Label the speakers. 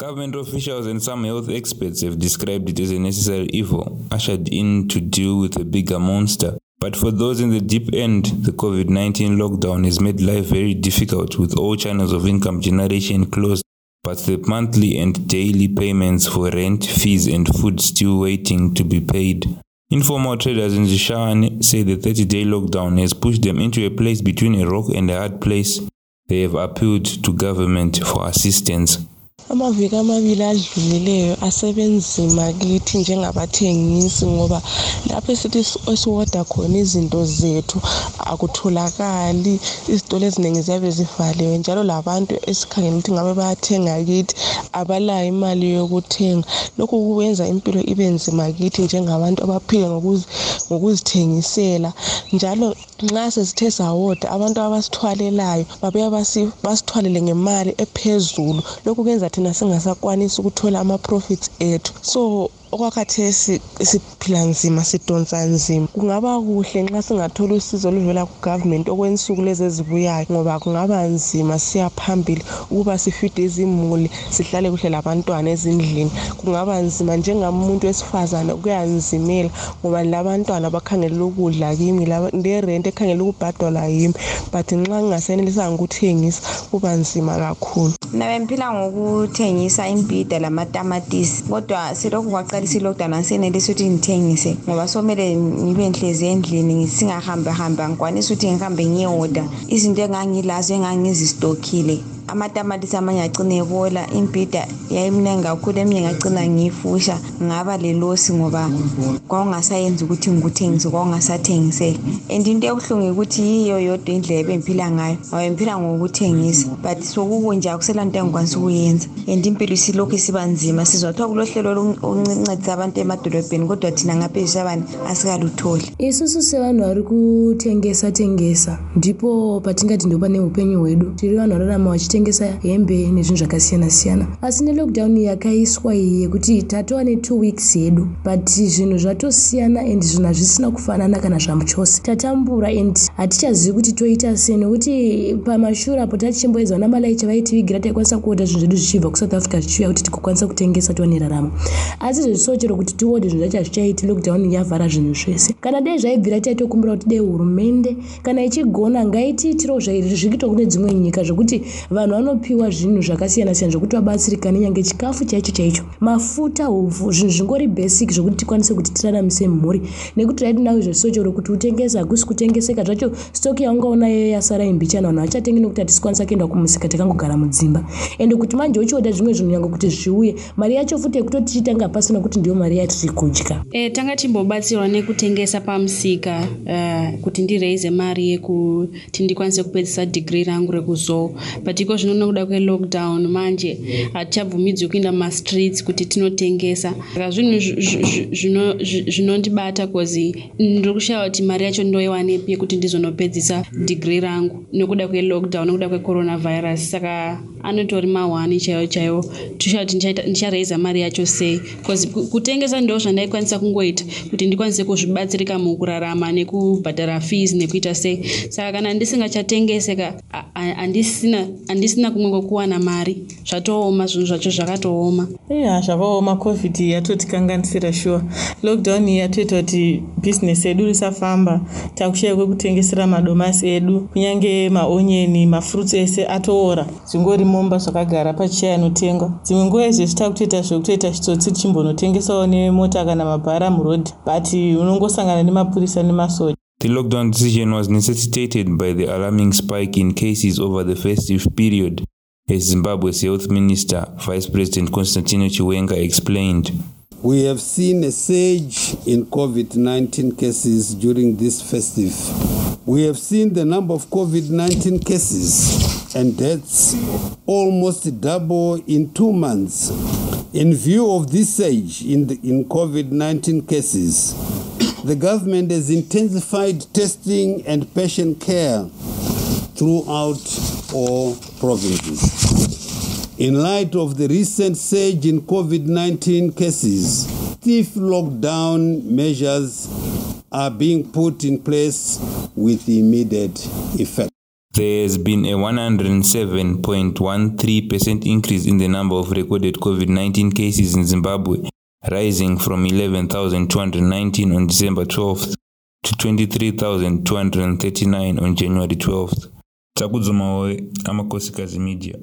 Speaker 1: Government officials and some health experts have described it as a necessary evil ushered in to deal with a bigger monster. But for those in the deep end, the COVID 19 lockdown has made life very difficult with all channels of income generation closed, but the monthly and daily payments for rent, fees, and food still waiting to be paid. Informal traders in Zishan say the 30 day lockdown has pushed them into a place between a rock and a hard place. They have appealed to government for assistance.
Speaker 2: Amaviki amabili adlulileyo asebenzima kithi njengabathengisi ngoba lapho esithi esiwoda khona izinto zethu akutholakali izitolo eziningi ziyabe zivaliwe njalo labantu esikhangela ukuthi ngabe bayathenga kithi abalayo imali yokuthenga. Lokhu kwenza impilo ibe nzima kithi njengabantu abaphila ngokuzithengisela. Njalo nxa sesithe sawoda abantu abasithwalelayo babuya basithwalele ngemali ephezulu. Lokhu kwenza thina singasakwanisi ukuthola ama-profits ethu. So okwakhathesi siphila nzima sidonsa nzima. Kungaba kuhle nxa singathola usizo oluvela kugovernment okwensuku lezi ezibuyayo ngoba kungaba nzima siya phambili ukuba sifide izimuli sihlale kuhle labantwana ezindlini. Kungaba nzima njengamuntu wesifazane kuyanzimela ngoba labantwana bakhangelela ukudla kimi lerent ekhangela ukubhadalwa yimi. But nxa ngingasenelisanga ukuthengisa kuba nzima kakhulu.
Speaker 3: Mina bengiphila ngokuthengisa imbhida lamatamatisi kodwa silokhu kwaqala ngaqalisa i-lockdown angisenelisi ukuthi ngithengise ngoba somele ngibe nhlezi endlini singahambahambi angikwanisi ukuthi ngihambe ngiyeoda izinto engangilazo engangizistokile amatamatisi amanye agcine ebola imbhida yayimningi kakhulu eminye ngagcina ngiyifusha. Ngaba lelosi ngoba kwakungasayenzi ukuthi ngikuthengise kwakungasathengiseki and into ebuhlungu ukuthi yiyo yodwa indlela ebengiphila ngayo ngoba bengiphila ngokuthengisa. But sokukunje akusela nto engikwanisa ukuyenza. And impilo isilokhu isiba nzima. Sizwa kuthiwa kulohlelo oluncedisa abantu emadolobheni kodwa thina ngaphezisabani asikalutholi
Speaker 4: isusu sevanhu vari kutengesa tengesa ndipo patingati ndopa neupenyu hwedu tiri vanhu vararama vachite kutengesa hembe nezvinhu zvakasiyana siyana asi nelockdown yakaiswa iyi yekuti tatova ne2 weeks yedu but zvinhu zvatosiyana and zvinhu hazvisina kufanana kana zvamuchose tatambura and hatichazivi kuti toita sei nekuti pamashure apo tatichimboedza na malai chavaitivigira taikwanisa kuoda zvinhu zvedu zvichibva kusouth africa zvichiuya kuti tikokwanisa kutengesa tiva neraramo asi zvezviso chero kuti tiode zvinhu zvacho hazvichaiti lockdown yavhara zvinhu zvese. Kana dei zvaibvira taitokumbira kuti dei hurumende kana ichigona ngaitiitirawo zvirikitoku nedzimwe nyika zvokuti vanhu vanopiwa zvinhu zvakasiyana siyana zvokuti vabatsirika nenyange chikafu chaicho chaicho. Mafuta hupfu zvinhu zvingori basic zvokuti tikwanise kuti tiraramise mhuri. Nekuti raiti nawo zvesochero kuti utengese hakusi kutengeseka zvacho stoki yaungaonayo yasara imbichana vanhu hachatengi nekuti hatisikwanisa kuenda kumusika takangogara mudzimba. Ende kuti manje uchiwoda zvimwe zvinhu nyange kuti zviuye mari yacho futi yekuti tichitanga pasina kuti ndiyo mari yatiri kudya
Speaker 5: e, tanga timbobatsirwa nekutengesa pamusika uh, kuti ndireize mari yekuti ndikwanise kupedzisa dhigiri rangu rekuzoo but iko zvino nokuda kwelockdown manje hatichabvumidzwi kuenda mumastreets kuti tinotengesa. Saka zvinhu zvinondibata bcause ndiri kushaya kuti mari yacho ndoiwanepi yekuti ndizonopedzisa dhigiri rangu nekuda kwelockdown nekuda kwecoronavirus saka anotori mahwani chaiwo chaiwo tishaya kuti ndichareiza mari yacho sei. Bcause kutengesa ndo zvandaikwanisa kungoita kuti ndikwanise kuzvibatsirika mukurarama nekubhadhara fees nekuita sei. Saka kana ndisingachatengeseka handisina handisina kumwe kwokuwana mari zvatooma zvinhu zvacho zvakatooma.
Speaker 6: Iya zvakaoma covid yatotikanganisira shuwa lockdown yatoita kuti bhizinesi edu risafamba takushaya kwekutengesera madomasi edu kunyange maonyeni mafruits ese atoora. Zvingori momba zvakagara pachishaya anotengwa dzimwe nguva izvezvi takutoita zvekutoita chitsotsi tichimbonotengesawo nemota kana mabhara murodhi but unongosangana nemapurisa nemasoja
Speaker 1: The lockdown decision was necessitated by the alarming spike in cases over the festive period, as Zimbabwe's Health Minister, Vice President Constantino Chiwenga explained.
Speaker 7: We have seen a surge in COVID 19 cases during this festive. We have seen the number of COVID 19 cases and deaths almost double in two months. In view of this surge in, in COVID 19 cases, the government has intensified testing and patient care throughout all provinces. In light of the recent surge in COVID 19 cases, stiff lockdown measures are being put in place with immediate effect.
Speaker 1: There has been a 107.13% increase in the number of recorded COVID 19 cases in Zimbabwe, rising from 11,219 on December 12th to 23,239 on January 12th. Takudzo Mawe, Amakosikazi Media.